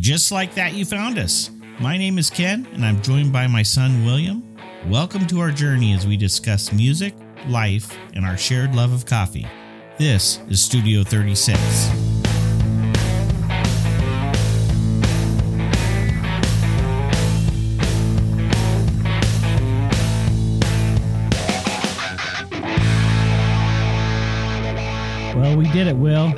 And just like that, you found us. My name is Ken, and I'm joined by my son, William. Welcome to our journey as we discuss music, life, and our shared love of coffee. This is Studio 36. Well, we did it, Will.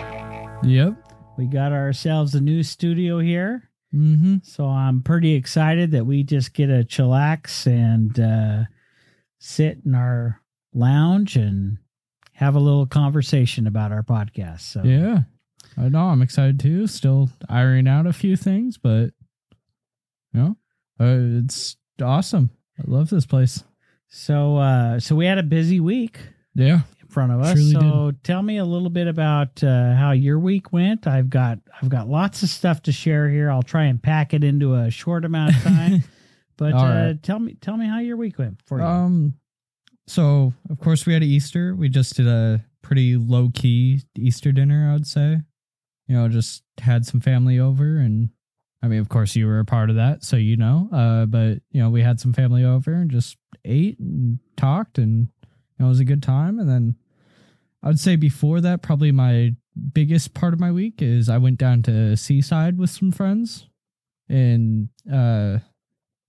Yep. We got ourselves a new studio here. Mm-hmm. So I'm pretty excited that we just get a chillax and uh, sit in our lounge and have a little conversation about our podcast. So Yeah. I know. I'm excited too. Still ironing out a few things, but you know, uh, it's awesome. I love this place. so uh, so we had a busy week Yeah. Front of us. So tell me a little bit about uh, how your week went. I've got I've got lots of stuff to share here. I'll try and pack it into a short amount of time. but uh, right. tell me tell me how your week went for you. Um. So of course we had Easter. We just did a pretty low key Easter dinner. I would say. You know, just had some family over, and I mean, of course, you were a part of that, so you know. Uh, but you know, we had some family over and just ate and talked, and you know, it was a good time. And then I would say before that, probably my biggest part of my week is I went down to Seaside with some friends, and uh,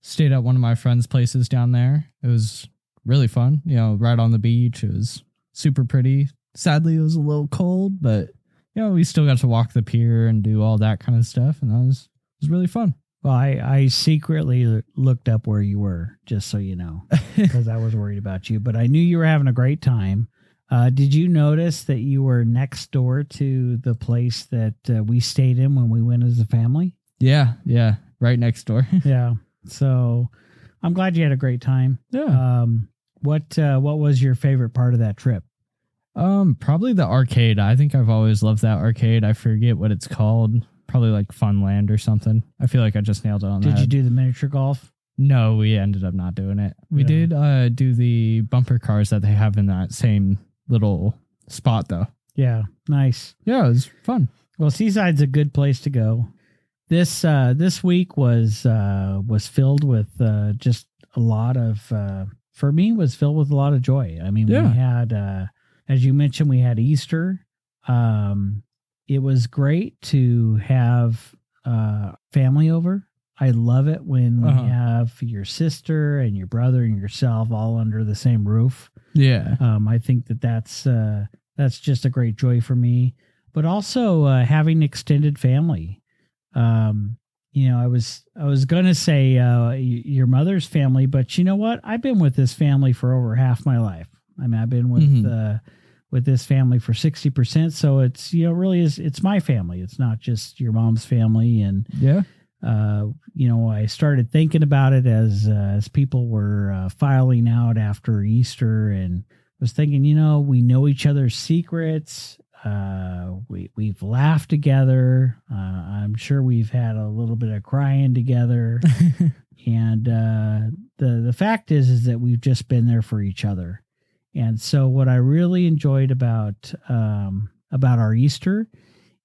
stayed at one of my friends' places down there. It was really fun. You know, right on the beach. It was super pretty. Sadly, it was a little cold, but you know, we still got to walk the pier and do all that kind of stuff, and that was was really fun. Well, I, I secretly looked up where you were, just so you know, because I was worried about you. But I knew you were having a great time. Uh, did you notice that you were next door to the place that uh, we stayed in when we went as a family? yeah, yeah, right next door. Yeah. So I'm glad you had a great time. yeah. Um, what uh, what was your favorite part of that trip? Um, probably the arcade. I think I've always loved that arcade. I forget what it's called. Probably like Funland or something. I feel like I just nailed it on that. Did you do the miniature golf? No, we ended up not doing it. We Yeah. did uh do the bumper cars that they have in that same little spot though. Yeah, nice. Yeah, it was fun. Well, Seaside's a good place to go. This uh, this week was uh, was filled with uh, just a lot of uh, for me was filled with a lot of joy. I mean, Yeah. we had uh, as you mentioned, we had Easter. Um, it was great to have uh, family over. I love it when Uh-huh. we have your sister and your brother and yourself all under the same roof. Yeah. Um, I think that that's uh, that's just a great joy for me. But also uh, having extended family. Um, you know, I was I was gonna say uh, your mother's family, but you know what? I've been with this family for over half my life. I mean, I've been with Mhm. uh, with this family for sixty percent. So it's you know really is it's my family. It's not just your mom's family and Yeah. Uh, you know, I started thinking about it as uh, as people were uh, filing out after Easter, and was thinking, you know, we know each other's secrets. Uh, we we've laughed together. Uh, I'm sure we've had a little bit of crying together, and uh, the the fact is is that we've just been there for each other. And so, what I really enjoyed about um, about our Easter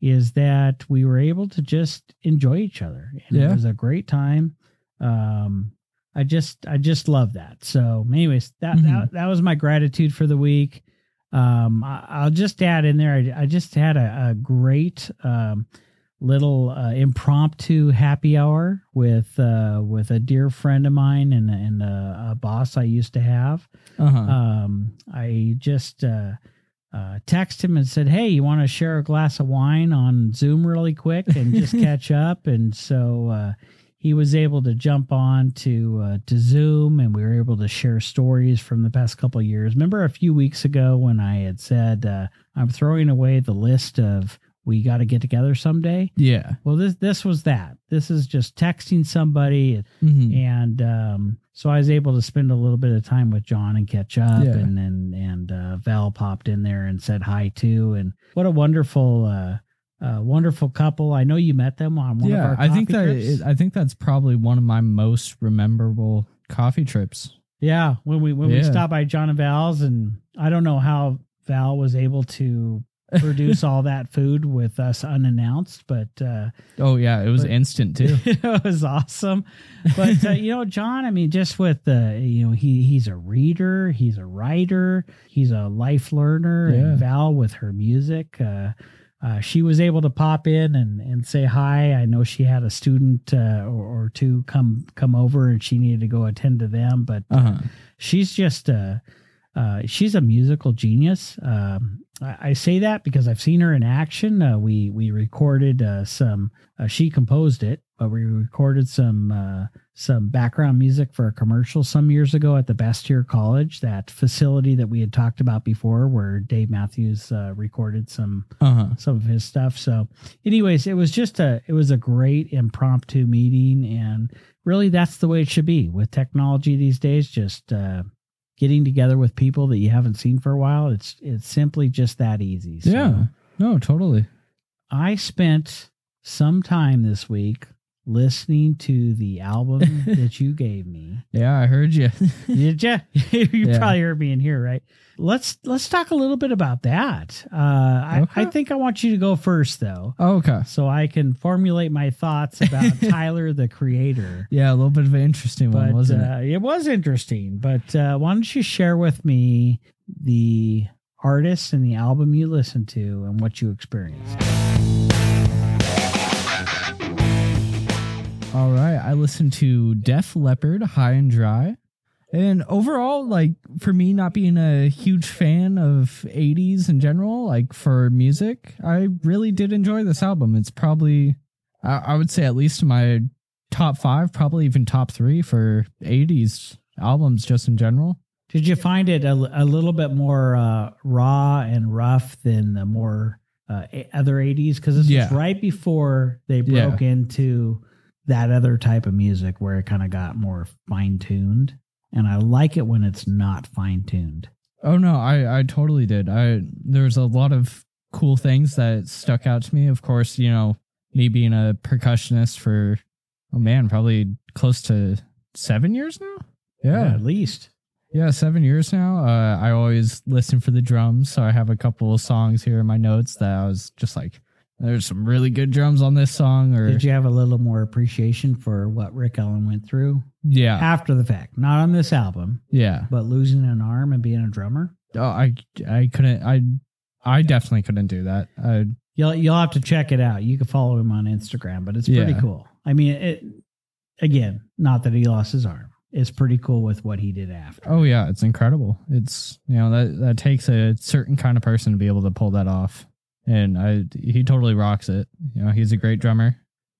is that we were able to just enjoy each other. And Yeah. It was a great time. Um, I just I just love that. So, anyways, that Mhm. that, that was my gratitude for the week. Um, I, I'll just add in there. I, I just had a, a great um, little uh, impromptu happy hour with uh, with a dear friend of mine and and a, a boss I used to have Uh-huh. um, I just uh, uh, texted him and said, "Hey, you want to share a glass of wine on Zoom really quick and just catch up?" And so uh, he was able to jump on to uh, to Zoom, and we were able to share stories from the past couple of years. Remember a few weeks ago when I had said uh, I'm throwing away the list of we got to get together someday. yeah. Well, this this was that. This is just texting somebody Mhm. and um, so I was able to spend a little bit of time with John and catch up, Yeah. and and and uh, Val popped in there and said hi too, and what a wonderful, uh, uh, wonderful couple. I know you met them on one of yeah, our. I think that trips. is, I think that's probably one of my most memorable coffee trips. yeah, when we when we stopped by John and Val's, and I don't know how Val was able to produce all that food with us unannounced, but uh, Oh yeah, it was But- instant too. it was awesome. But uh, you know, John, I mean, just with the you know, he he's a reader, he's a writer, he's a life learner, Yeah. and Val with her music. Uh, uh, she was able to pop in and, and say hi. I know she had a student uh, or, or two come come over, and she needed to go attend to them. But Uh huh. she's just a uh, she's a musical genius. Um, I, say that because I've seen her in action. Uh, we we recorded uh, some. Uh, she composed it, but we recorded some uh, some background music for a commercial some years ago at the Bastyr College, that facility that we had talked about before, where Dave Matthews uh, recorded some Uh huh. some of his stuff. So, anyways, it was just a it was a great impromptu meeting, and really that's the way it should be with technology these days. Just uh, getting together with people that you haven't seen for a while. It's it's simply just that easy. So Yeah. No, totally. I spent some time this week listening to the album that you gave me. Yeah, I heard you. Did you? you Yeah. probably heard me in here, right? Let's let's talk a little bit about that. Uh, I, Okay. I think I want you to go first, though, okay. so I can formulate my thoughts about Tyler, the creator. Yeah, a little bit of an interesting one, wasn't it? uh, it was interesting. But uh, why don't you share with me the artist and the album you listened to and what you experienced? All right, I listened to Def Leppard, High and Dry. And overall, like for me, not being a huge fan of 80s in general, like for music, I really did enjoy this album. It's probably, I, I would say, at least my top five, probably even top three for 80s albums just in general. Did you find it a, a little bit more uh, raw and rough than the more uh, other 80s? Because this Yeah. was right before they Yeah. broke into that other type of music where it kind of got more fine tuned. And I like it when it's not fine tuned. Oh no, I I totally did. I there's a lot of cool things that stuck out to me. Of course, you know, me being a percussionist for oh man, probably close to 7 years now. Yeah. at least. Yeah, 7 years now. Uh I always listen for the drums, so I have a couple of songs here in my notes that I was just like there's some really good drums on this song or Did you have a little more appreciation for what Rick Allen went through yeah. after the fact? Not on this album, Yeah. but losing an arm and being a drummer. Oh, I I couldn't I I definitely couldn't do that. I You'll you'll have to check it out. You can follow him on Instagram, but it's pretty Yeah. cool. I mean, it again, not that he lost his arm. It's pretty cool with what he did after. Oh yeah, it's incredible. It's you know that that takes a certain kind of person to be able to pull that off, and I he totally rocks it. You know, he's a great drummer.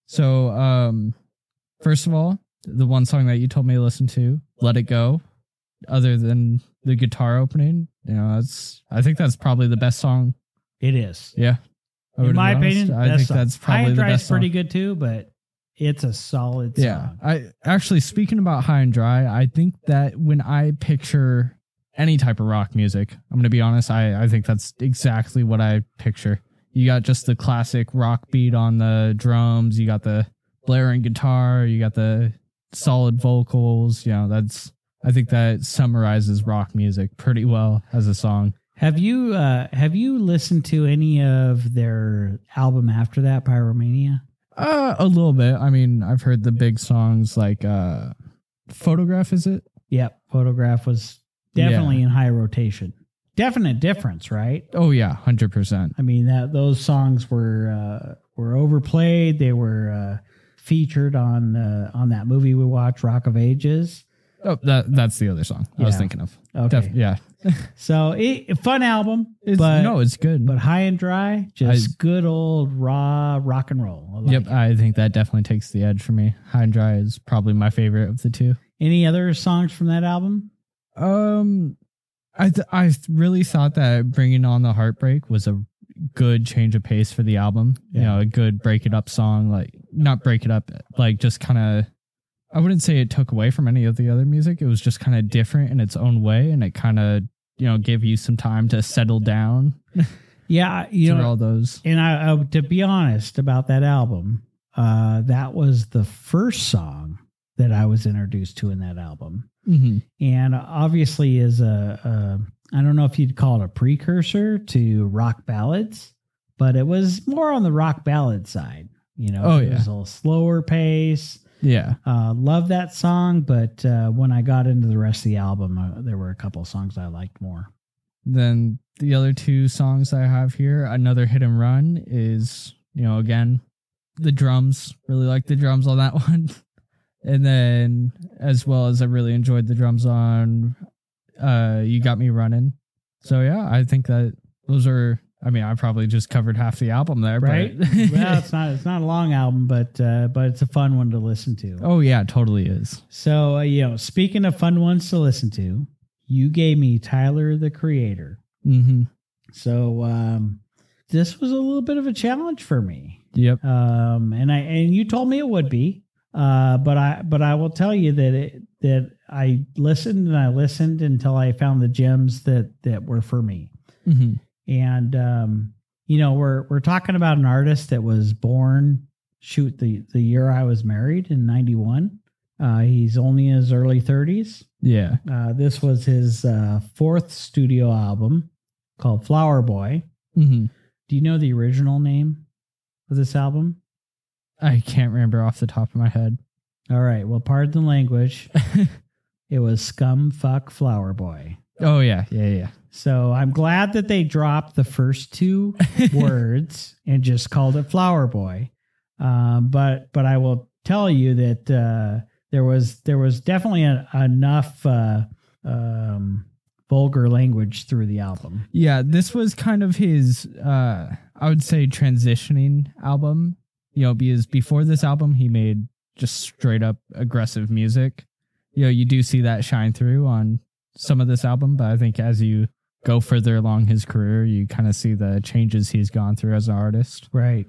So, um, first of all, the one song that you told me to listen to, "Let It Go," other than the guitar opening, you know, that's I think that's probably the best song. It is, Yeah, in my opinion, I think song. that's High probably and the Dry is best song. pretty good too, but it's a solid Yeah. song. I actually speaking about high and dry, I think that when I picture any type of rock music, I'm gonna be honest, I, I think that's exactly what I picture. You got just the classic rock beat on the drums, you got the blaring guitar, you got the solid vocals, you know, that's I think that summarizes rock music pretty well as a song. Have you uh, have you listened to any of their album after that, Pyromania? Uh a little bit. I mean, I've heard the big songs like uh Photograph is it? Yep, Photograph was definitely Yeah. in high rotation. Definite difference, right? Oh yeah, hundred percent. I mean that those songs were uh, were overplayed. They were uh, featured on uh, on that movie we watched, Rock of Ages. Oh, that that's the other song I was thinking of. Okay, Def- yeah, so it, fun album, it's, but no, it's good. but high and dry, just good old raw rock and roll. I like yep, it. I think that definitely takes the edge for me. High and Dry is probably my favorite of the two. Any other songs from that album? Um, I th- I really thought that bringing on the heartbreak was a good change of pace for the album. You know, a good break it up song, like not break it up, like just kind of. I wouldn't say it took away from any of the other music. It was just kind of different in its own way, and it kind of you know gave you some time to settle down Yeah, you know, all those. and I, I to be honest about that album, uh, that was the first song that I was introduced to in that album. Mm-hmm. and obviously is a, I don't know if you'd call it a precursor to rock ballads, but it was more on the rock ballad side. You know, Oh, it yeah. was a little slower pace. Yeah. Uh, love that song, but uh, when I got into the rest of the album, uh, there were a couple of songs I liked more. Then the other two songs I have here, another hit and run is, you know, again, the drums. Really like the drums on that one. And then as well as I really enjoyed the drums on uh You Got Me Running. So yeah, I think that those are I mean, I probably just covered half the album there, Right? But well, it's not it's not a long album, but uh, but it's a fun one to listen to. oh yeah, totally is. So uh, you know, speaking of fun ones to listen to, you gave me Tyler the Creator. Mm-hmm. So um, this was a little bit of a challenge for me. Yep. um, and I and you told me it would be, uh, but I but I will tell you that it that I listened and I listened until I found the gems that that were for me. Mm-hmm. And um, you know, we're we're talking about an artist that was born shoot the the year I was married in '91. Uh, he's only in his early 30s. Yeah. Uh, this was his uh, fourth studio album called Flower Boy. Mm-hmm. Do you know the original name of this album? I can't remember off the top of my head. All right. Well, pardon the language. it was Scum Fuck Flower Boy. oh yeah, yeah, yeah. So I'm glad that they dropped the first two words and just called it Flower Boy. Um, but but I will tell you that uh, there was there was definitely a, enough uh, um, vulgar language through the album. Yeah, this was kind of his uh I would say transitioning album. You know, because before this album he made just straight up aggressive music. You know, you do see that shine through on some of this album, but I think as you go further along his career, you kind of see the changes he's gone through as an artist. Right.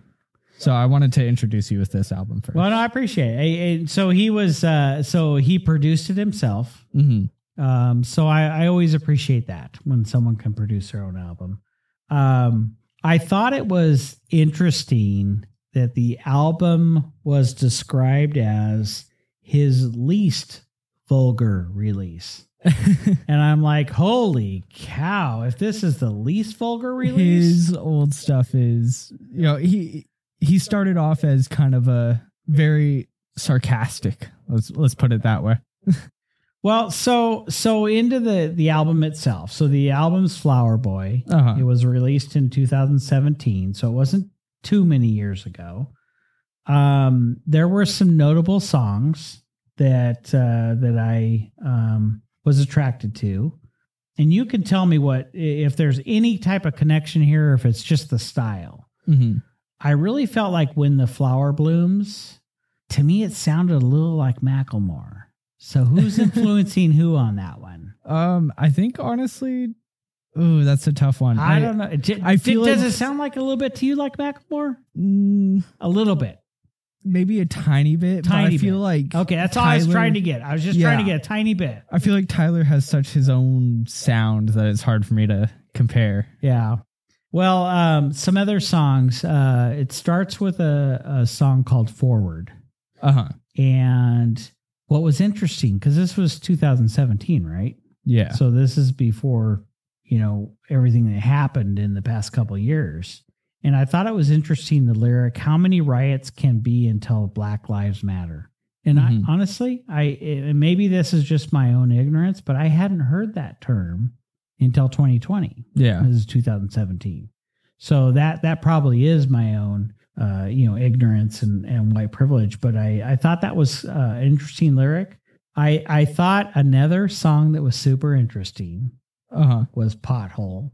So I wanted to introduce you with this album first. Well, no, I appreciate it. So he was uh, so he produced it himself. hmm Um, so I, I always appreciate that when someone can produce their own album. Um, I thought it was interesting that the album was described as his least vulgar release. and I'm like, holy cow, if this is the least vulgar release. His old stuff is, you know, he he started off as kind of a very sarcastic. Let's let's put it that way. well, so so into the the album itself. So the album's Flower Boy. Uh-huh. It was released in 2017, so it wasn't too many years ago. Um, there were some notable songs that uh, that I um, was attracted to, and you can tell me what if there's any type of connection here, or if it's just the style. hmm I really felt like when the flower blooms, to me, it sounded a little like Macklemore. So who's influencing who on that one? Um, I think honestly, ooh, that's a tough one. I, don't know. I feel does like- it sound like a little bit to you like Macklemore? Mm, A little bit. maybe a tiny bit. but Tiny I feel bit. like Okay, that's all I was trying to get. I was just trying to get a tiny bit. I feel like Tyler has such his own sound that it's hard for me to compare. Yeah. Well, um, some other songs. Uh, it starts with a, a song called Forward. Uh huh. And what was interesting, because this was 2017, right? Yeah. So this is before, you know, everything that happened in the past couple of years. And I thought it was interesting the lyric, how many riots can be until Black Lives Matter? And Mhm. I honestly, I and maybe this is just my own ignorance, but I hadn't heard that term until 2020. yeah. This is 2017. So that that probably is my own uh, you know, ignorance and, and white privilege. But I, I thought that was uh, an interesting lyric. I I thought another song that was super interesting Uh huh. was Pothole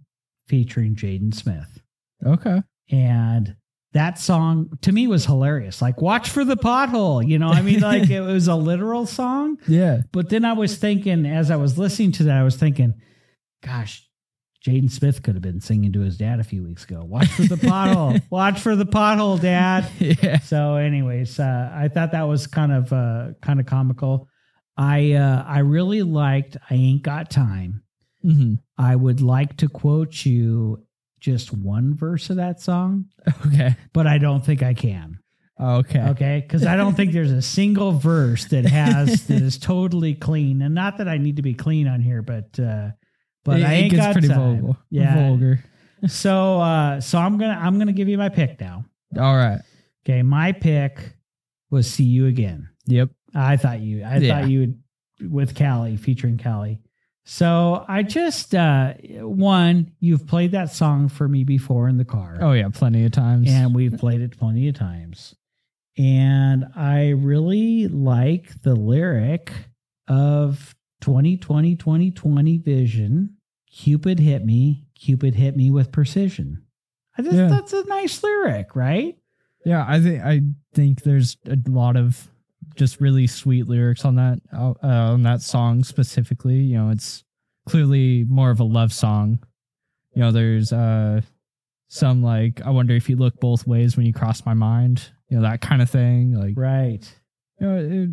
featuring Jaden Smith. Okay. And that song to me was hilarious. Like, watch for the pothole. You know, I mean, like it was a literal song. Yeah. But then I was thinking, as I was listening to that, I was thinking, gosh, Jaden Smith could have been singing to his dad a few weeks ago. Watch for the pothole. Watch for the pothole, dad. Yeah. So, anyways, uh, I thought that was kind of uh, kind of comical. I uh, I really liked "I Ain't Got Time." Hmm I would like to quote you just one verse of that song, Okay. but I don't think I can. Okay. Okay, because I don't think there's a single verse that has that is totally clean, and not that I need to be clean on here, but uh, but it, I ain't got pretty time. vulgar. Yeah. vulgar. So uh so I'm gonna I'm gonna give you my pick now. All right. Okay, my pick was "See You Again." Yep. I thought you I Yeah. thought you would with Kali featuring Kali. So I just uh one you've played that song for me before in the car. Oh yeah, plenty of times. and we've played it plenty of times. And I really like the lyric of 2020 2020 vision. Cupid hit me, Cupid hit me with precision. I just Yeah. that's a nice lyric, right? Yeah, I think I think there's a lot of just really sweet lyrics on that uh, on that song specifically. You know, it's clearly more of a love song. You know, there's uh some like I wonder if you look both ways when you cross my mind. You know, that kind of thing. Like, Right. you know, it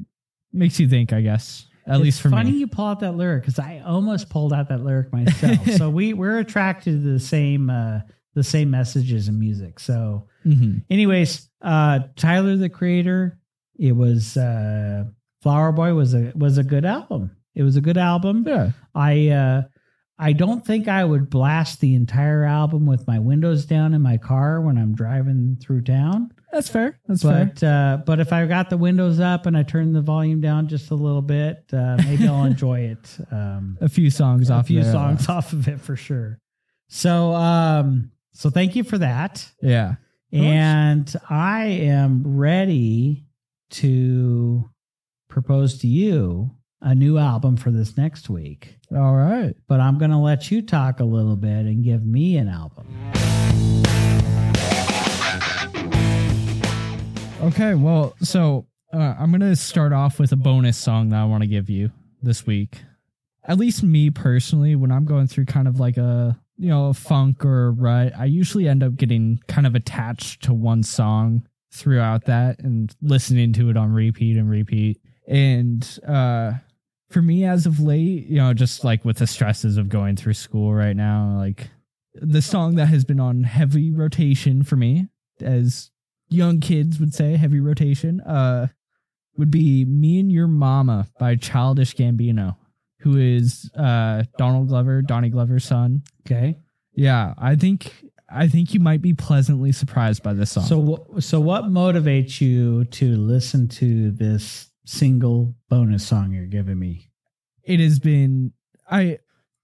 makes you think. I guess at It's least for funny me. Funny you pull out that lyric because I almost pulled out that lyric myself. so we we're attracted to the same uh the same messages in music. So hmm anyways, uh Tyler the Creator, it was uh Flower Boy was a was a good album. It was a good album. Yeah. I uh I don't think I would blast the entire album with my windows down in my car when I'm driving through town. That's fair. That's fair. But uh but if I got the windows up and I turn the volume down just a little bit, uh maybe I'll enjoy it. Um A few songs a off. A few songs off of it for sure. So um so thank you for that. Yeah. And I am ready to propose to you a new album for this next week. All right. But I'm going to let you talk a little bit and give me an album. Okay, well, so uh, I'm gonna start off with a bonus song that I want to give you this week. At least me personally, when I'm going through kind of like a you know a funk or a rut, I usually end up getting kind of attached to one song throughout that and listening to it on repeat and repeat. And uh, for me, as of late, you know, just like with the stresses of going through school right now, like the song that has been on heavy rotation for me as young kids would say heavy rotation uh would be me and your mama by childish gambino who is uh donald glover donnie glover's son Okay. yeah i think i think you might be pleasantly surprised by this song So, so what motivates you to listen to this single bonus song you're giving me? it has been i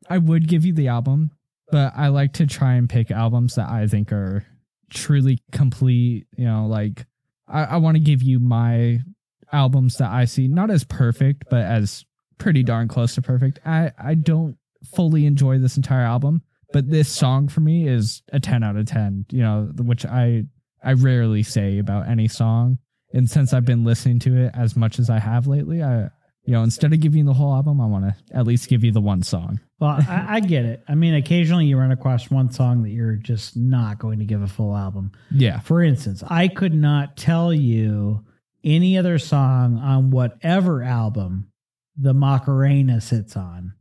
i would give you the album but i like to try and pick albums that i think are truly complete you know like i, I want to give you my albums that i see not as perfect but as pretty darn close to perfect i i don't fully enjoy this entire album but this song for me is a 10 out of 10 you know which i i rarely say about any song and since i've been listening to it as much as i have lately i you know, instead of giving you the whole album, I want to at least give you the one song. Well, I, I get it. I mean, occasionally you run across one song that you're just not going to give a full album. Yeah. For instance, I could not tell you any other song on whatever album the Macarena sits on.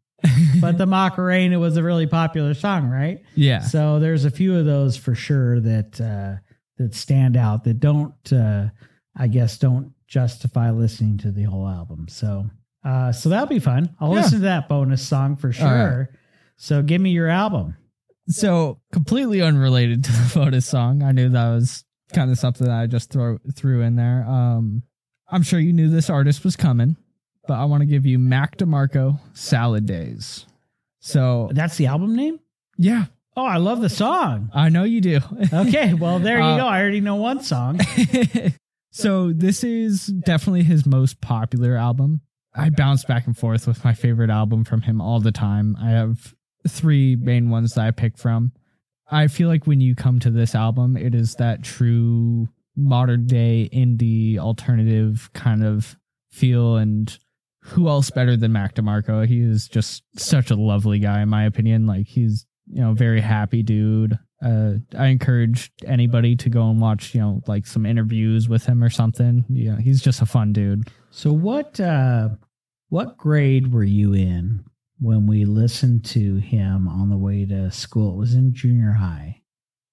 But the Macarena was a really popular song, right? yeah. So there's a few of those for sure that uh, that stand out that don't, uh, I guess, don't justify listening to the whole album. So, uh, so that'll be fun. I'll Yeah. listen to that bonus song for sure. So give me your album. So completely unrelated to the bonus song. I knew that was kind of something that I just throw threw in there. Um, I'm sure you knew this artist was coming, but I want to give you Mac DeMarco Salad Days. So That's the album name. yeah, Oh, I love the song. I know you do. Okay, well there you Uh, go. I already know one song. so this is definitely his most popular album. I bounce back and forth with my favorite album from him all the time. I have three main ones that I pick from. I feel like when you come to this album, it is that true modern day indie alternative kind of feel and who else better than Mac DeMarco? He is just such a lovely guy in my opinion. Like he's, you know, very happy dude. Uh, I encourage anybody to go and watch, you know, like some interviews with him or something. Yeah, he's just a fun dude. So what uh what grade were you in when we listened to him on the way to school? It was in junior high.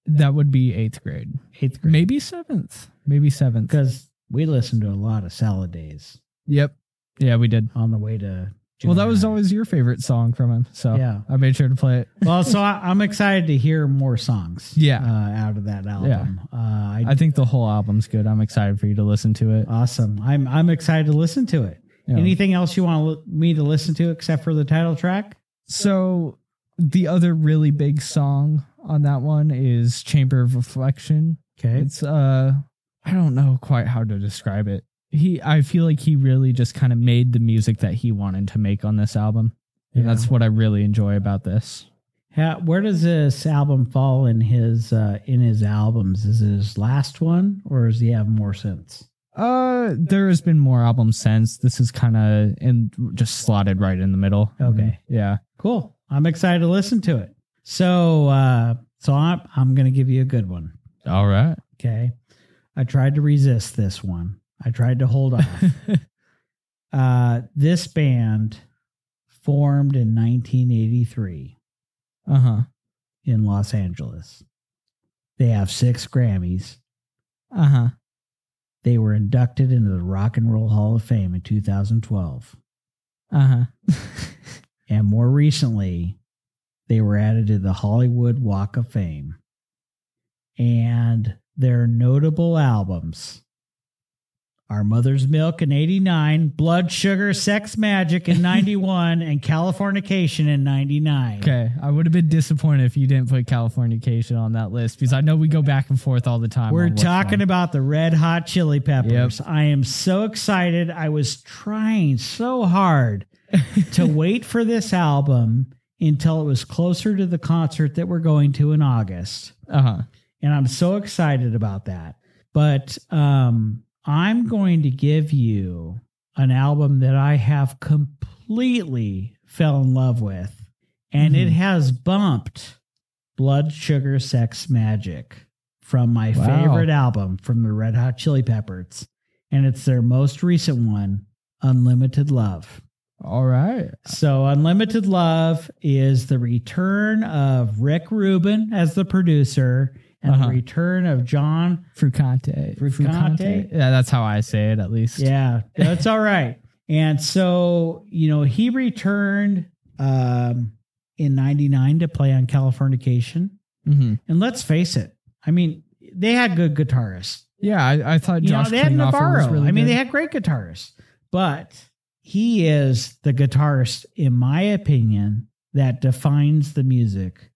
That would be eighth grade, Eighth grade. maybe seventh, maybe seventh. Because we listened to a lot of salad days Yep. Yeah, we did. on the way to Well, that was always your favorite song from him, so yeah. I made sure to play it. Well, so I, I'm excited to hear more songs. Yeah. uh, out of that album. Uh, I, I think the whole album's good. I'm excited for you to listen to it. awesome. I'm I'm excited to listen to it. Yeah. Anything else you want me to listen to except for the title track? So the other really big song on that one is Chamber of Reflection. Okay. It's uh I don't know quite how to describe it. He I feel like he really just kind of made the music that he wanted to make on this album. And that's what I really enjoy about this. How, where does this album fall in his uh, in his albums? Is it his last one, or does he have more since? Uh there has been more albums since. This is kind of in just slotted right in the middle. Okay. Yeah. Cool. I'm excited to listen to it. So, uh, so I'm I'm gonna give you a good one. All right. Okay. I tried to resist this one. I tried to hold off. uh, this band formed in 1983 uh-huh. in Los Angeles. They have six Grammys. Uh-huh. They were inducted into the Rock and Roll Hall of Fame in 2012. Uh-huh. And more recently, they were added to the Hollywood Walk of Fame. And their notable albums are Mother's Milk in 89, Blood Sugar Sex Magik in 91, and Californication in 99. Okay, I would have been disappointed if you didn't put Californication on that list because I know we go back and forth all the time. We're talking about the Red Hot Chili Peppers. I am so excited. I was trying so hard to wait for this album until it was closer to the concert that we're going to in August. Uh-huh. And I'm so excited about that. But um, I'm going to give you an album that I have completely fell in love with. And it Mhm. has bumped Blood Sugar Sex Magik from my Wow. favorite album from the Red Hot Chili Peppers. And it's their most recent one, Unlimited Love. All right. So, Unlimited Love is the return of Rick Rubin as the producer and Uh-huh. the return of John. Frusciante. Frusciante? Yeah, that's how I say it at least. Yeah, that's all right. And so, you know, he returned um, in 99 to play on Californication. hmm And let's face it, I mean, they had good guitarists. Yeah, I, I thought You Josh know, they had Klinghoffer was Navarro. really I mean, good. they had great guitarists, but he is the guitarist, in my opinion, that defines the music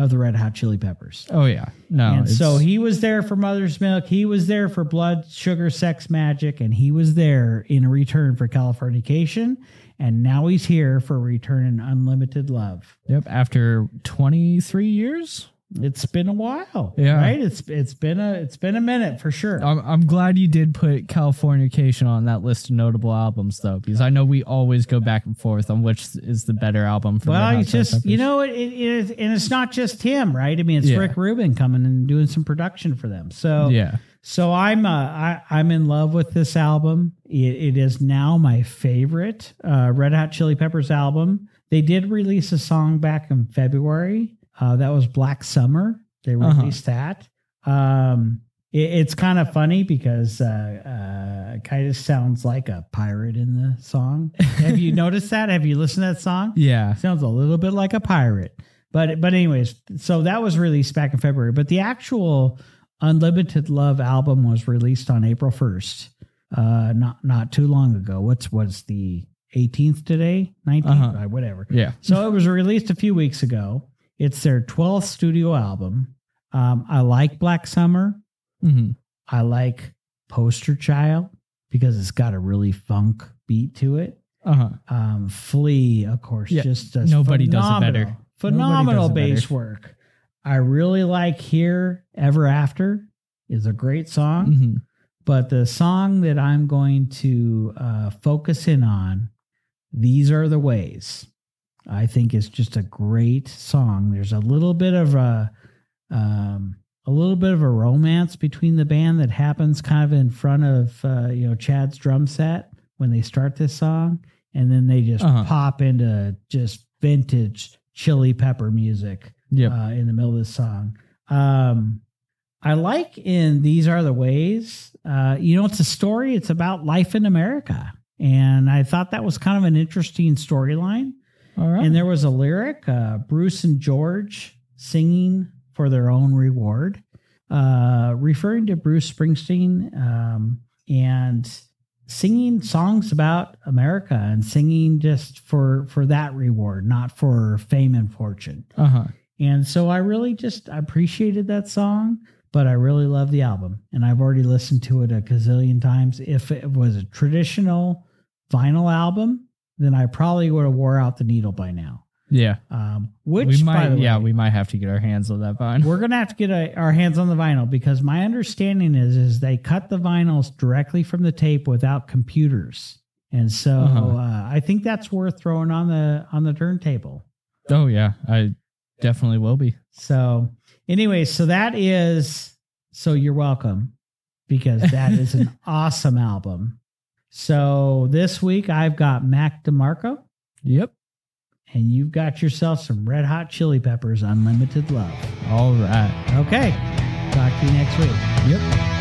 of the Red Hot Chili Peppers. Oh yeah. No. and so he was there for Mother's Milk. He was there for Blood, Sugar, Sex, Magik, and he was there in return for Californication. And now he's here for Return and Unlimited Love. Yep. After 23 years. It's been a while, Yeah. right? It's it's been a it's been a minute for sure. I'm, I'm glad you did put Californication on that list of notable albums, though, because I know we always go back and forth on which is the better album. For Well, it's just you know it, it, it and it's not just him, right? I mean, it's Yeah. Rick Rubin coming and doing some production for them. So Yeah. so I'm uh, I, I'm in love with this album. It, it is now my favorite uh, Red Hot Chili Peppers album. They did release a song back in February. Uh, that was Black Summer. They Uh-huh. released that. Um, it, it's kind of funny because uh, uh, sounds like a pirate in the song. Have you noticed that? Have you listened to that song? Yeah. Sounds a little bit like a pirate. But but anyways, so that was released back in February. But the actual Unlimited Love album was released on April 1st. Uh not not too long ago. What's what's the 18th today? 19th? Uh-huh. Uh, whatever. Yeah. So it was released a few weeks ago. It's their 12th studio album. Um, I like Black Summer. hmm I like Poster Child because it's got a really funk beat to it. Uh huh. Um, Flea, of course, Yeah, just does nobody does it phenomenal- better. Phenomenal it bass better. work. I really like Here Ever After is a great song, hmm but the song that I'm going to uh, focus in on, These Are the Ways, I think is just a great song. There's a little bit of a um, a little bit of a romance between the band that happens kind of in front of uh, you know Chad's drum set when they start this song, and then they just Uh-huh. pop into just vintage chili pepper music Yep. uh, in the middle of the song. Um, I like in These Are the Ways, uh, you know, it's a story, it's about life in America. And I thought that was kind of an interesting storyline. All right. And there was a lyric uh, Bruce and George singing for their own reward, uh, referring to Bruce Springsteen um, and singing songs about America and singing just for for that reward, not for fame and fortune. uh huh. And so I really just appreciated that song, but I really love the album. And I've already listened to it a gazillion times. If it was a traditional vinyl album, then I probably would have wore out the needle by now. Yeah. Um, which, we by might. the yeah, we might have to get our hands on that vinyl. we're gonna have to get a, our hands on the vinyl because my understanding is is they cut the vinyls directly from the tape without computers, and so Uh-huh. uh, I think that's worth throwing on the on the turntable. Oh yeah, I definitely will be. So, anyway, so that is so you're welcome because that is an awesome album. So this week I've got Mac DeMarco Yep. and you've got yourself some Red Hot Chili Peppers Unlimited Love. All right. Okay, talk to you next week. Yep.